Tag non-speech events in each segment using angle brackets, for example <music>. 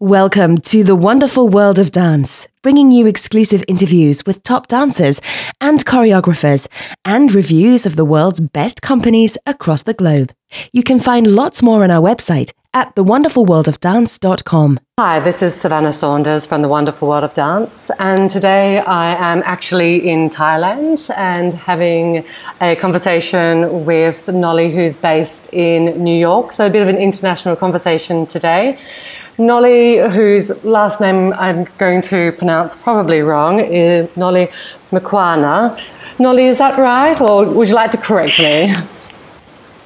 Welcome to the wonderful world of dance, bringing you exclusive interviews with top dancers and choreographers and reviews of the world's best companies across the globe. You can find lots more on our website at thewonderfulworldofdance.com. Hi, this is Savannah Saunders from The Wonderful World of Dance, and today I am actually in Thailand and having a conversation with Nolly, who's based in New York. So, a bit of an international conversation today. Nolly, whose last name I'm going to pronounce probably wrong, is Nolly Mkwana. Nolly, is that right, or would you like to correct me?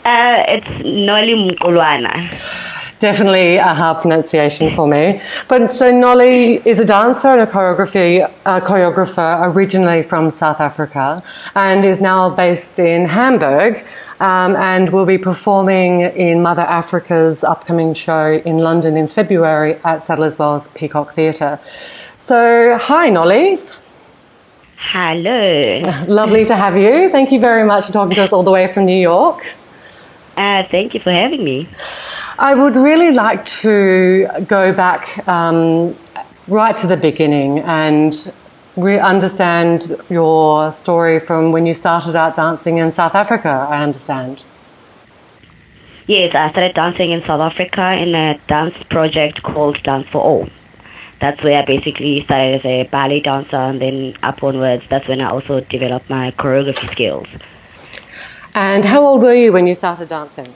Uh, it's Nolly Mkulwana. Definitely a hard pronunciation for me. But so Nolly is a dancer and a choreography a choreographer originally from South Africa, and is now based in Hamburg, um, and will be performing in Mother Africa's upcoming show in London in February at Sadler's Wells Peacock Theatre. So, hi Nolly. Hello. <laughs> Lovely to have you. Thank you very much for talking to us all the way from New York. Uh, thank you for having me. I would really like to go back um, right to the beginning and re- understand your story from when you started out dancing in South Africa. I understand. Yes, I started dancing in South Africa in a dance project called Dance for All. That's where I basically started as a ballet dancer, and then up onwards, that's when I also developed my choreography skills. And how old were you when you started dancing?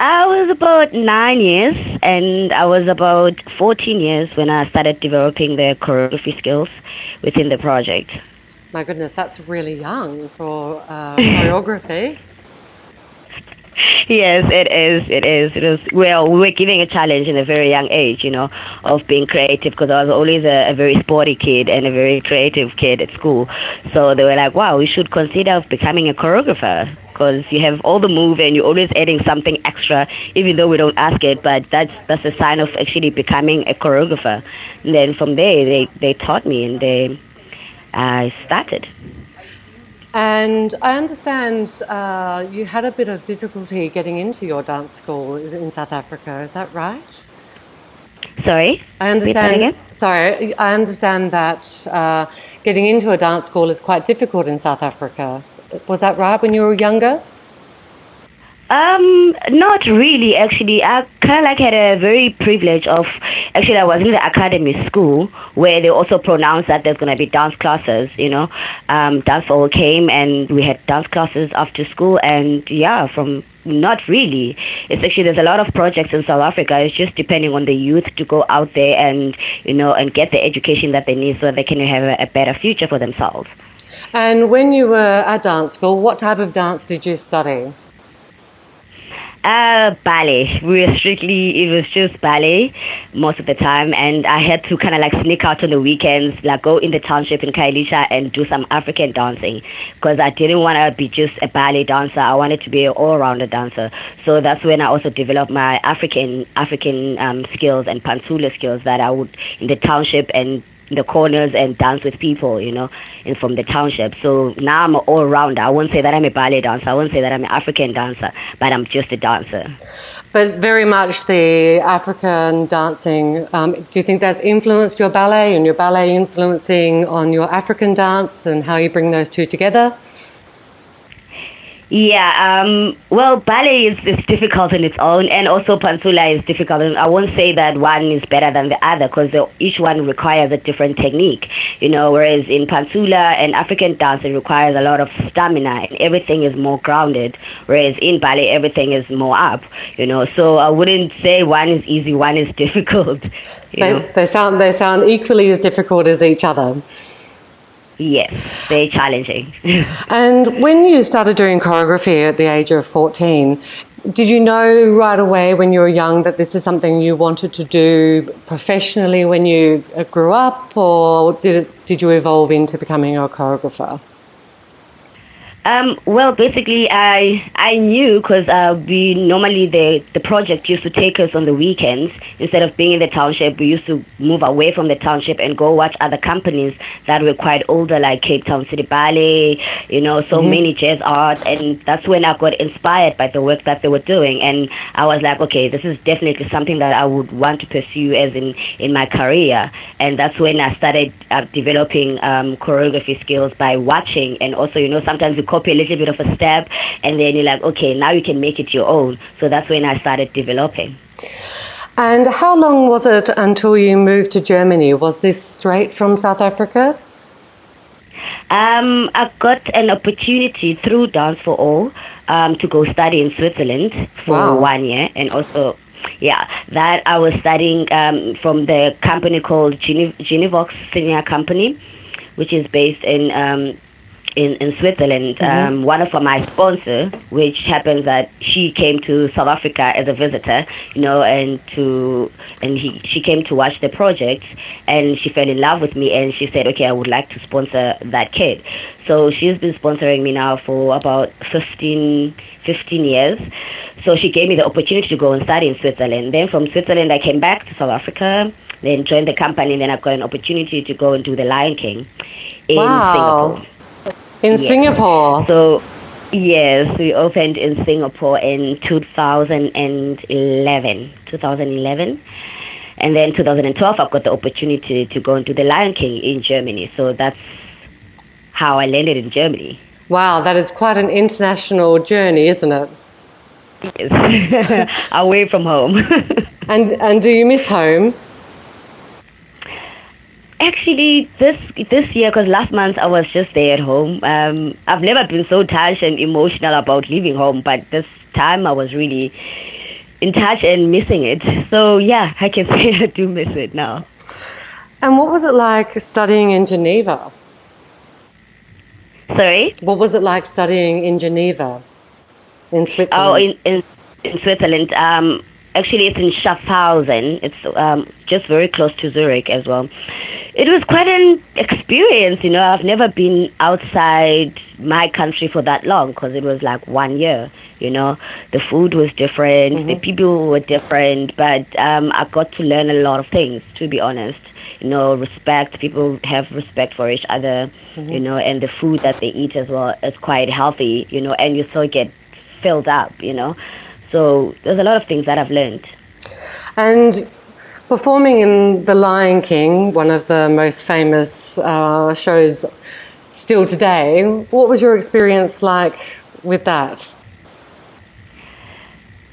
I was about nine years, and I was about 14 years when I started developing the choreography skills within the project. My goodness, that's really young for uh, <laughs> choreography. yes, it is. It is. It is. Well, we were giving a challenge in a very young age, you know, of being creative because I was always a, a very sporty kid and a very creative kid at school. So they were like, "Wow, we should consider becoming a choreographer." Because you have all the move and you're always adding something extra, even though we don't ask it. But that's that's a sign of actually becoming a choreographer. And then from there, they they taught me and they I started. And I understand uh, you had a bit of difficulty getting into your dance school in South Africa. Is that right? Sorry. I understand. Sorry, I understand that uh, getting into a dance school is quite difficult in South Africa. Was that right when you were younger? Um, not really. Actually, I kind of like had a very privilege of. Actually, I was in the academy school where they also pronounced that there's to be dance classes. You know, um, dance all came and we had dance classes after school. And yeah, from not really. It's actually there's a lot of projects in South Africa. It's just depending on the youth to go out there and you know and get the education that they need so they can have a, a better future for themselves. And when you were at dance school, what type of dance did you study? Uh, ballet. We were strictly, it was just ballet most of the time. And I had to kind of like sneak out on the weekends, like go in the township in Khayelitsha and do some African dancing. Because I didn't want to be just a ballet dancer. I wanted to be an all-rounder dancer. So that's when I also developed my African, African um, skills and pantsula skills that I would in the township and the corners and dance with people, you know, and from the township. So now I'm an all rounder. I won't say that I'm a ballet dancer. I won't say that I'm an African dancer, but I'm just a dancer. But very much the African dancing. Um, do you think that's influenced your ballet and your ballet influencing on your African dance and how you bring those two together? Yeah, um, well, ballet is, is difficult in its own, and also pantsula is difficult. And I won't say that one is better than the other because each one requires a different technique, you know. Whereas in pantsula and African dance, it requires a lot of stamina, and everything is more grounded. Whereas in ballet, everything is more up, you know. So I wouldn't say one is easy, one is <laughs> difficult. They, they sound they sound equally as difficult as each other. Yes, very challenging. <laughs> And when you started doing choreography at the age of 14, did you know right away when you were young that this is something you wanted to do professionally when you uh, grew up, or did, it, did you evolve into becoming a choreographer? Um, well, basically, I I knew because uh, we normally the the project used to take us on the weekends instead of being in the township. We used to move away from the township and go watch other companies that were quite older, like Cape Town City Ballet. You know, so mm-hmm. many jazz art, and that's when I got inspired by the work that they were doing, and I was like, okay, this is definitely something that I would want to pursue as in in my career, and that's when I started uh, developing um, choreography skills by watching, and also, you know, sometimes you copy a little bit of a step, and then you're like, okay, now you can make it your own. So that's when I started developing. And how long was it until you moved to Germany? Was this straight from South Africa? Um, I got an opportunity through Dance for All um, to go study in Switzerland for wow. one year, and also yeah, that I was studying um, from the company called Gene- Genevox Senior Company, which is based in um, in, in Switzerland. Mm-hmm. Um, one of my sponsors, which happens that she came to South Africa as a visitor, you know, and to and he, she came to watch the project, and she fell in love with me, and she said, okay, I would like to sponsor that kid. So she's been sponsoring me now for about 15, 15 years. So she gave me the opportunity to go and study in Switzerland. Then from Switzerland, I came back to South Africa, then joined the company, and then I got an opportunity to go and do the Lion King in wow. Singapore. In yes. Singapore. So yes, we opened in Singapore in 2011. 2011. And then 2012, I've got the opportunity to go into the Lion King in Germany. So that's how I landed in Germany. Wow, that is quite an international journey, isn't it? Yes, <laughs> away from home. <laughs> and and do you miss home? Actually, this this year, because last month I was just there at home. Um, I've never been so touched and emotional about leaving home, but this time I was really in touch and missing it. So yeah, <laughs> I can say I do miss it now. And what was it like studying in Geneva? Sorry. What was it like studying in Geneva, in Switzerland? Oh, in in, in Switzerland. Um, actually, it's in Schaffhausen. It's um, just very close to Zurich as well it was quite an experience. You know, I've never been outside my country for that long because it was like one year. You know, the food was different, mm-hmm. the people were different, but um, I got to learn a lot of things. To be honest, you know, respect. People have respect for each other. Mm-hmm. You know, and the food that they eat as well is quite healthy. You know, and you still get filled up. You know, so there's a lot of things that I've learned. And Performing in The Lion King, one of the most famous uh, shows still today, what was your experience like with that?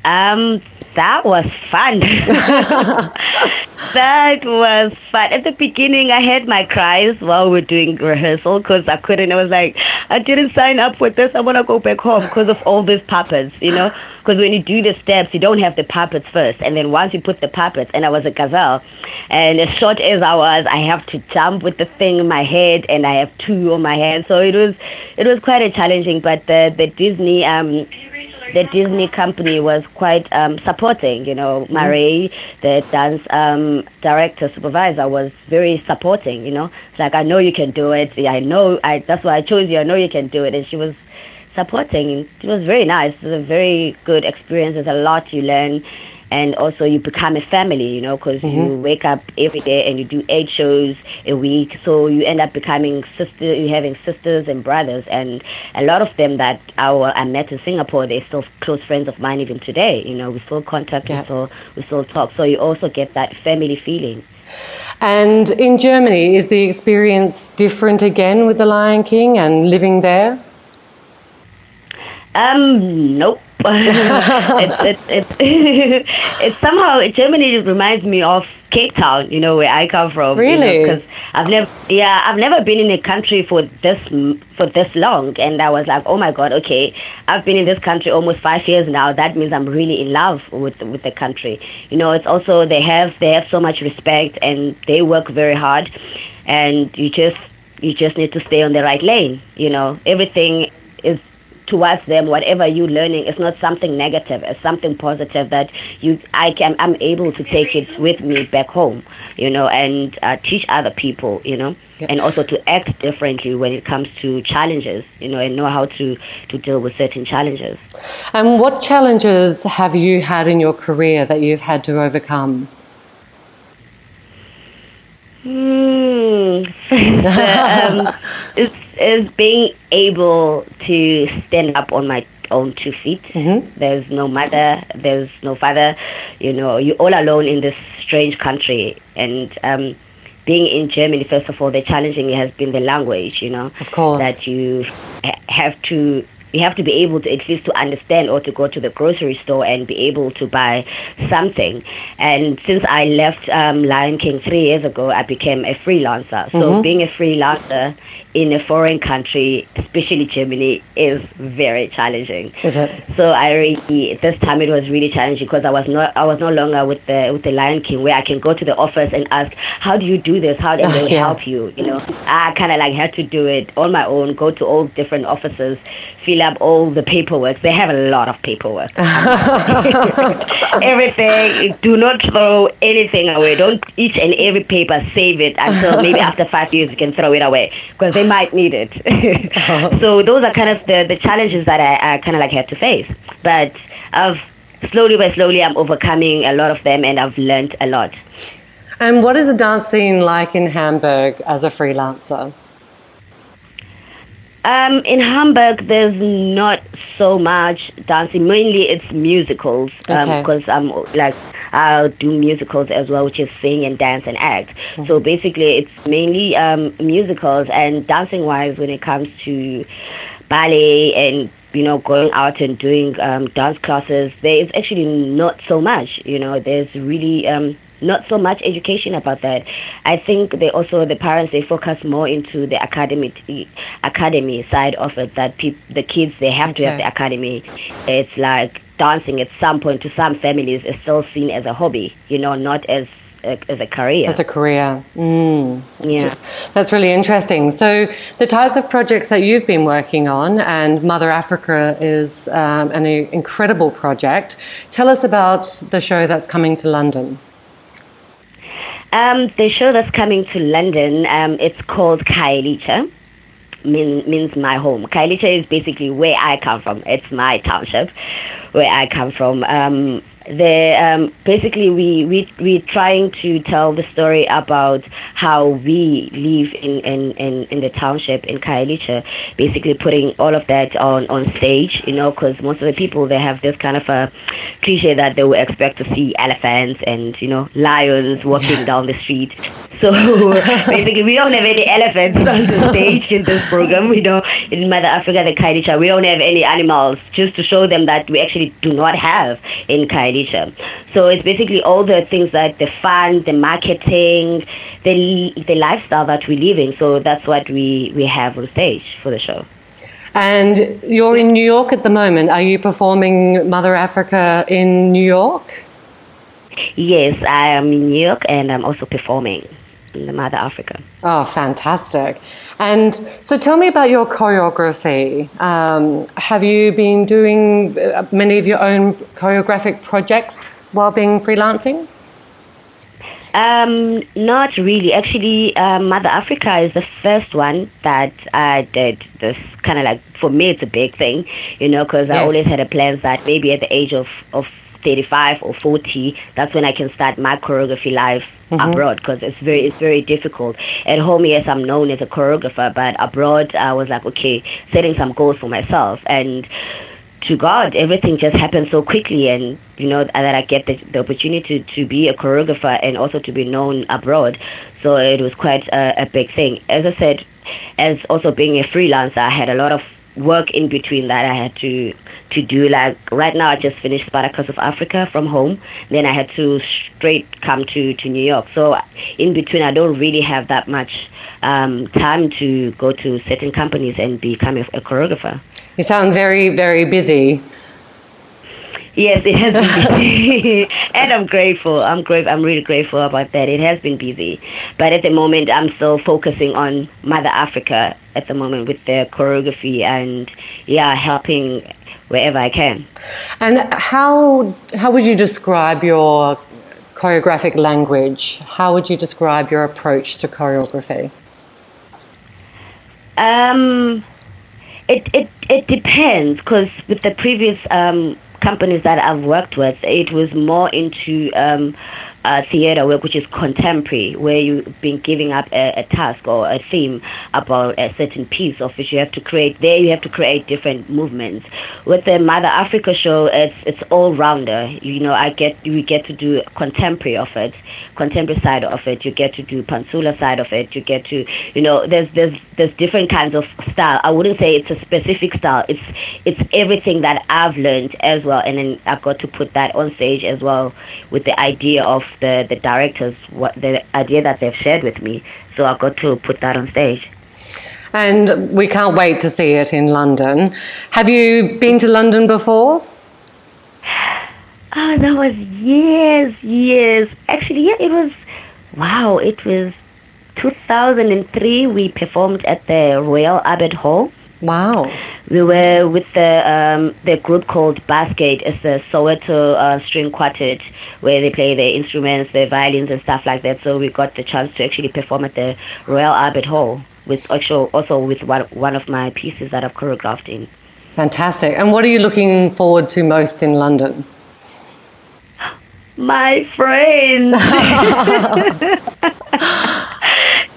Um, that was fun. <laughs> <laughs> that was fun. At the beginning, I had my cries while we are doing rehearsal because I couldn't. I was like, I didn't sign up for this. I want to go back home because of all these puppets, you know? Because when you do the steps, you don't have the puppets first. And then once you put the puppets, and I was a gazelle, and as short as I was, I have to jump with the thing in my head, and I have two on my hand. So it was, it was quite a challenging. But the the Disney um the Disney company was quite um, supporting. You know, mm-hmm. Marie, the dance um, director supervisor, was very supporting. You know, it's like I know you can do it. I know. I that's why I chose you. I know you can do it, and she was supporting. It was very nice. It was a very good experience. There's a lot you learn and also you become a family, you know, because mm-hmm. you wake up every day and you do eight shows a week. So you end up becoming sister, you having sisters and brothers, and a lot of them that our I met in Singapore, they're still close friends of mine even today. You know, we still contact, yeah. so we still talk. So you also get that family feeling. And in Germany, is the experience different again with the Lion King and living there? Um, nope. It's, it's, it's, it's somehow Germany reminds me of Cape Town, you know, where I come from. Really? Because you know, I've never, yeah, I've never been in a country for this for this long, and I was like, oh my god, okay, I've been in this country almost five years now. That means I'm really in love with with the country. You know, it's also they have they have so much respect and they work very hard, and you just you just need to stay on the right lane. You know, everything towards them, whatever you're learning, is not something negative. It's something positive that you I can I'm able to take it with me back home, you know, and uh, teach other people, you know. yeah. and also to act differently when it comes to challenges, you know, and know how to, to deal with certain challenges. And what challenges have you had in your career that you've had to overcome? Mm, <laughs> um, <laughs> it's, it's being able to stand up on my own two feet. Mm-hmm. There's no mother, there's no father. You know, you're all alone in this strange country, and um, being in Germany, first of all, the challenging has been the language, you know. Of course. That you have to you have to be able to at least to understand or to go to the grocery store and be able to buy something. And since I left um, Lion King three years ago, I became a freelancer. So mm-hmm. being a freelancer in a foreign country, especially Germany, is very challenging. Is it? So I really this time it was really challenging because I was not I was no longer with the with the Lion King where I can go to the office and ask how do you do this? How do they ah, yeah. help you? You know, I kind of like had to do it on my own. Go to all different offices, fill up all the paperwork. They have a lot of paperwork. <laughs> <laughs> Everything. Do not throw anything away. Don't each and every paper save it until maybe <laughs> after five years you can throw it away because they might need it. uh-huh. <laughs> So those are kind of the, the challenges that I, I kind of like had to face. But I've slowly by slowly I'm overcoming a lot of them and I've learned a lot. And what is the dance scene like in Hamburg as a freelancer? Um, in Hamburg, there's not so much dancing. Mainly, it's musicals because okay. um, I'm like I'll do musicals as well, which is sing and dance and act. Mm-hmm. So basically, it's mainly um, musicals and dancing wise when it comes to ballet and you know going out and doing um, dance classes. There is actually not so much. You know, there's really um, not so much education about that. I think they also the parents they focus more into the academic academy side of it. That pe- the kids they have okay. to have the academy. It's like dancing at some point to some families is still seen as a hobby, you know, not as a, as a career. As a career. Mm. Yeah. That's really interesting. So, the types of projects that you've been working on, and Mother Africa is um, an incredible project. Tell us about the show that's coming to London. Um, the show that's coming to London, um, it's called Khayelitsha mean, means my home. Khayelitsha is basically where I come from. It's my township, where I come from. Um, the um, basically we we we trying to tell the story about how we live in in in, in the township in Khayelitsha, basically putting all of that on on stage, you know, because most of the people they have this kind of a cliche that they will expect to see elephants and you know lions walking down the street. So <laughs> basically, we don't have any elephants on the stage in this program. You know, in Mother Africa, the Khayelitsha, we don't have any animals, just to show them that we actually do not have in Khayelitsha. So it's basically all the things that the fun, the marketing, the the lifestyle that we live in. So that's what we we have on stage for the show. And you're in New York at the moment. Are you performing Mother Africa in New York? Yes, I am in New York and I'm also performing in the Mother Africa. Oh, fantastic. And so tell me about your choreography. Um, have you been doing uh, many of your own choreographic projects while being freelancing? Um, not really. Actually, uh, Mother Africa is the first one that I did. This kind of like for me, it's a big thing, you know, because yes. I always had a plan that maybe at the age of of 35 or 40, that's when I can start my choreography life mm-hmm. abroad because it's very it's very difficult. At home, yes, I'm known as a choreographer, but abroad, I was like, okay, setting some goals for myself and to God, everything just happened so quickly, and you know that I get the, the opportunity to, to be a choreographer and also to be known abroad. So it was quite a, a big thing. As I said, as also being a freelancer, I had a lot of work in between that I had to to do. Like right now, I just finished Spartacus of Africa from home. Then I had to straight come to to New York. So in between, I don't really have that much um, time to go to certain companies and become a, a choreographer. You sound very, very busy. Yes, it has been <laughs> busy, <laughs> and I'm grateful. I'm great. I'm really grateful about that. It has been busy, but at the moment, I'm still focusing on Mother Africa at the moment with the choreography and yeah, helping wherever I can. And how how would you describe your choreographic language? How would you describe your approach to choreography? Um, it it it depends because with the previous um, companies that I've worked with, it was more into um, uh, theater work, which is contemporary, where you've been giving up a, a, task or a theme about a certain piece of which you have to create. There, you have to create different movements. With the Mother Africa show, it's it's all rounder. You know, I get we get to do contemporary of it, contemporary side of it. You get to do pantsula side of it. You get to, you know, there's there's there's different kinds of style. I wouldn't say it's a specific style. It's it's everything that I've learned as well, and then I've got to put that on stage as well with the idea of the, the directors, what the idea that they've shared with me. So I've got to put that on stage. And we can't wait to see it in London. Have you been to London before? Oh, that was years, years. Actually, yeah, it was, wow, it was 2003. We performed at the Royal Albert Hall. Wow. We were with the um, the group called Basket. It's a Soweto uh, string quartet where they play the instruments, the violins and stuff like that. So we got the chance to actually perform at the Royal Albert Hall with actually also with one one of my pieces that I've choreographed in. Fantastic. And what are you looking forward to most in London? My friends. <laughs> <laughs>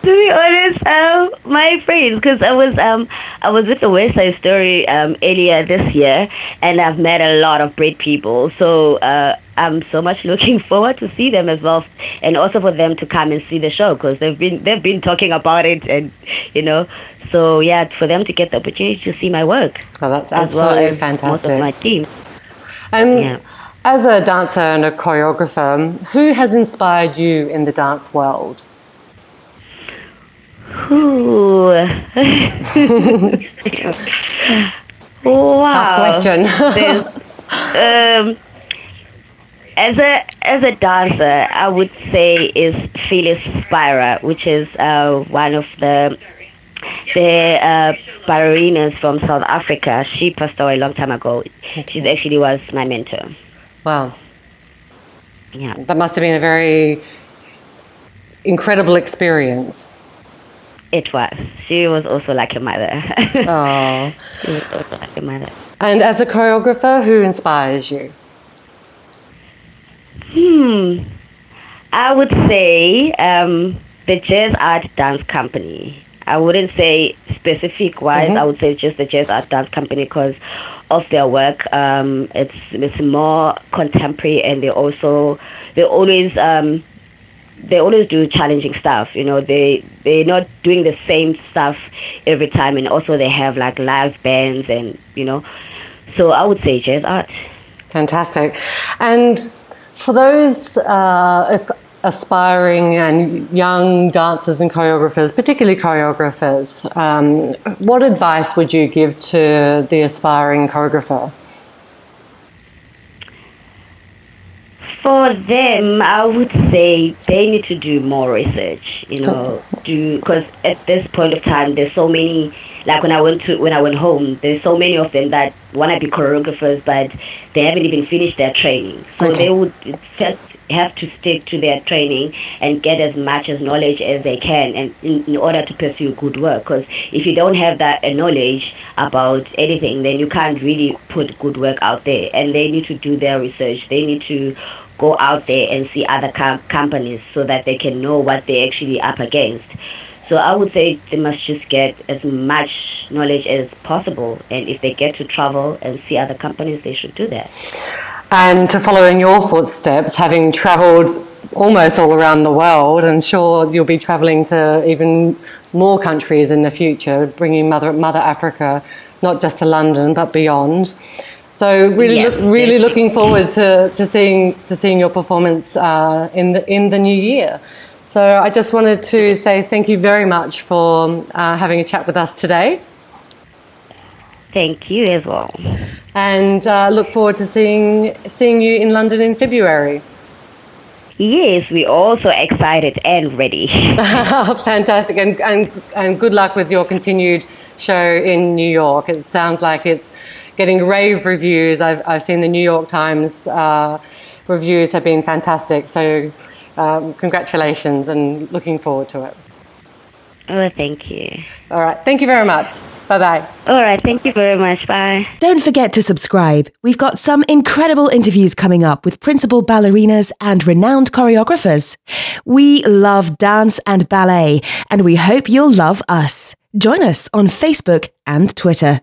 to be honest, um, my friends, because I was um, I was with the West Side Story um, earlier this year, and I've met a lot of great people. So uh, I'm so much <laughs> looking forward to see them as well, and also for them to come and see the show because they've been they've been talking about it, and you know, so yeah, for them to get the opportunity to see my work. Oh, that's absolutely well fantastic. Most of my team. And yeah. as a dancer and a choreographer, who has inspired you in the dance world? Ooh. <laughs> wow. Tough question. um, as a as a dancer, I would say is Phyllis Spira, which is uh, one of the the uh, ballerinas from South Africa. She passed away a long time ago. Okay. She actually was my mentor. Wow. Yeah. That must have been a very incredible experience. It was. She was also like a mother. <laughs> Oh. she was also like a mother. And as a choreographer, who inspires you? Hmm. I would say um, the Jazz Art Dance Company. I wouldn't say specific wise. Mm-hmm. I would say just the Jazz Art Dance Company because of their work. Um, it's it's more contemporary, and they also they always um, they always do challenging stuff. You know, they they're not doing the same stuff every time, and also they have like live bands, and you know. So I would say jazz art. Fantastic, and for those uh, aspiring and young dancers and choreographers, particularly choreographers, um, what advice would you give to the aspiring choreographer? For them, I would say they need to do more research. You know, do because at this point of time, there's so many. Like when I went to when I went home, there's so many of them that want to be choreographers, but they haven't even finished their training. So okay. they would just have to stick to their training and get as much as knowledge as they can and in, in order to pursue good work because if you don't have that uh, knowledge about anything then you can't really put good work out there and they need to do their research they need to go out there and see other com- companies so that they can know what they're actually up against. So I would say they must just get as much knowledge as possible, and if they get to travel and see other companies, they should do that. And to follow in your footsteps, having travelled almost all around the world, and sure you'll be travelling to even more countries in the future, bringing Mother Mother Africa not just to London but beyond. So really, look, really looking forward to, to seeing to seeing your performance uh, in the in the new year. So I just wanted to say thank you very much for uh, having a chat with us today. Thank you as well. And uh, look forward to seeing seeing you in London in February. Yes, we're also excited and ready. <laughs> <laughs> Fantastic. And, and, and good luck with your continued show in New York. It sounds like it's getting rave reviews. I've, I've seen the New York Times uh, reviews have been fantastic. So, um, congratulations and looking forward to it. Oh, thank you. All right. Thank you very much. Bye bye. All right. Thank you very much. Bye. Don't forget to subscribe. We've got some incredible interviews coming up with principal ballerinas and renowned choreographers. We love dance and ballet, and we hope you'll love us. Join us on Facebook and Twitter.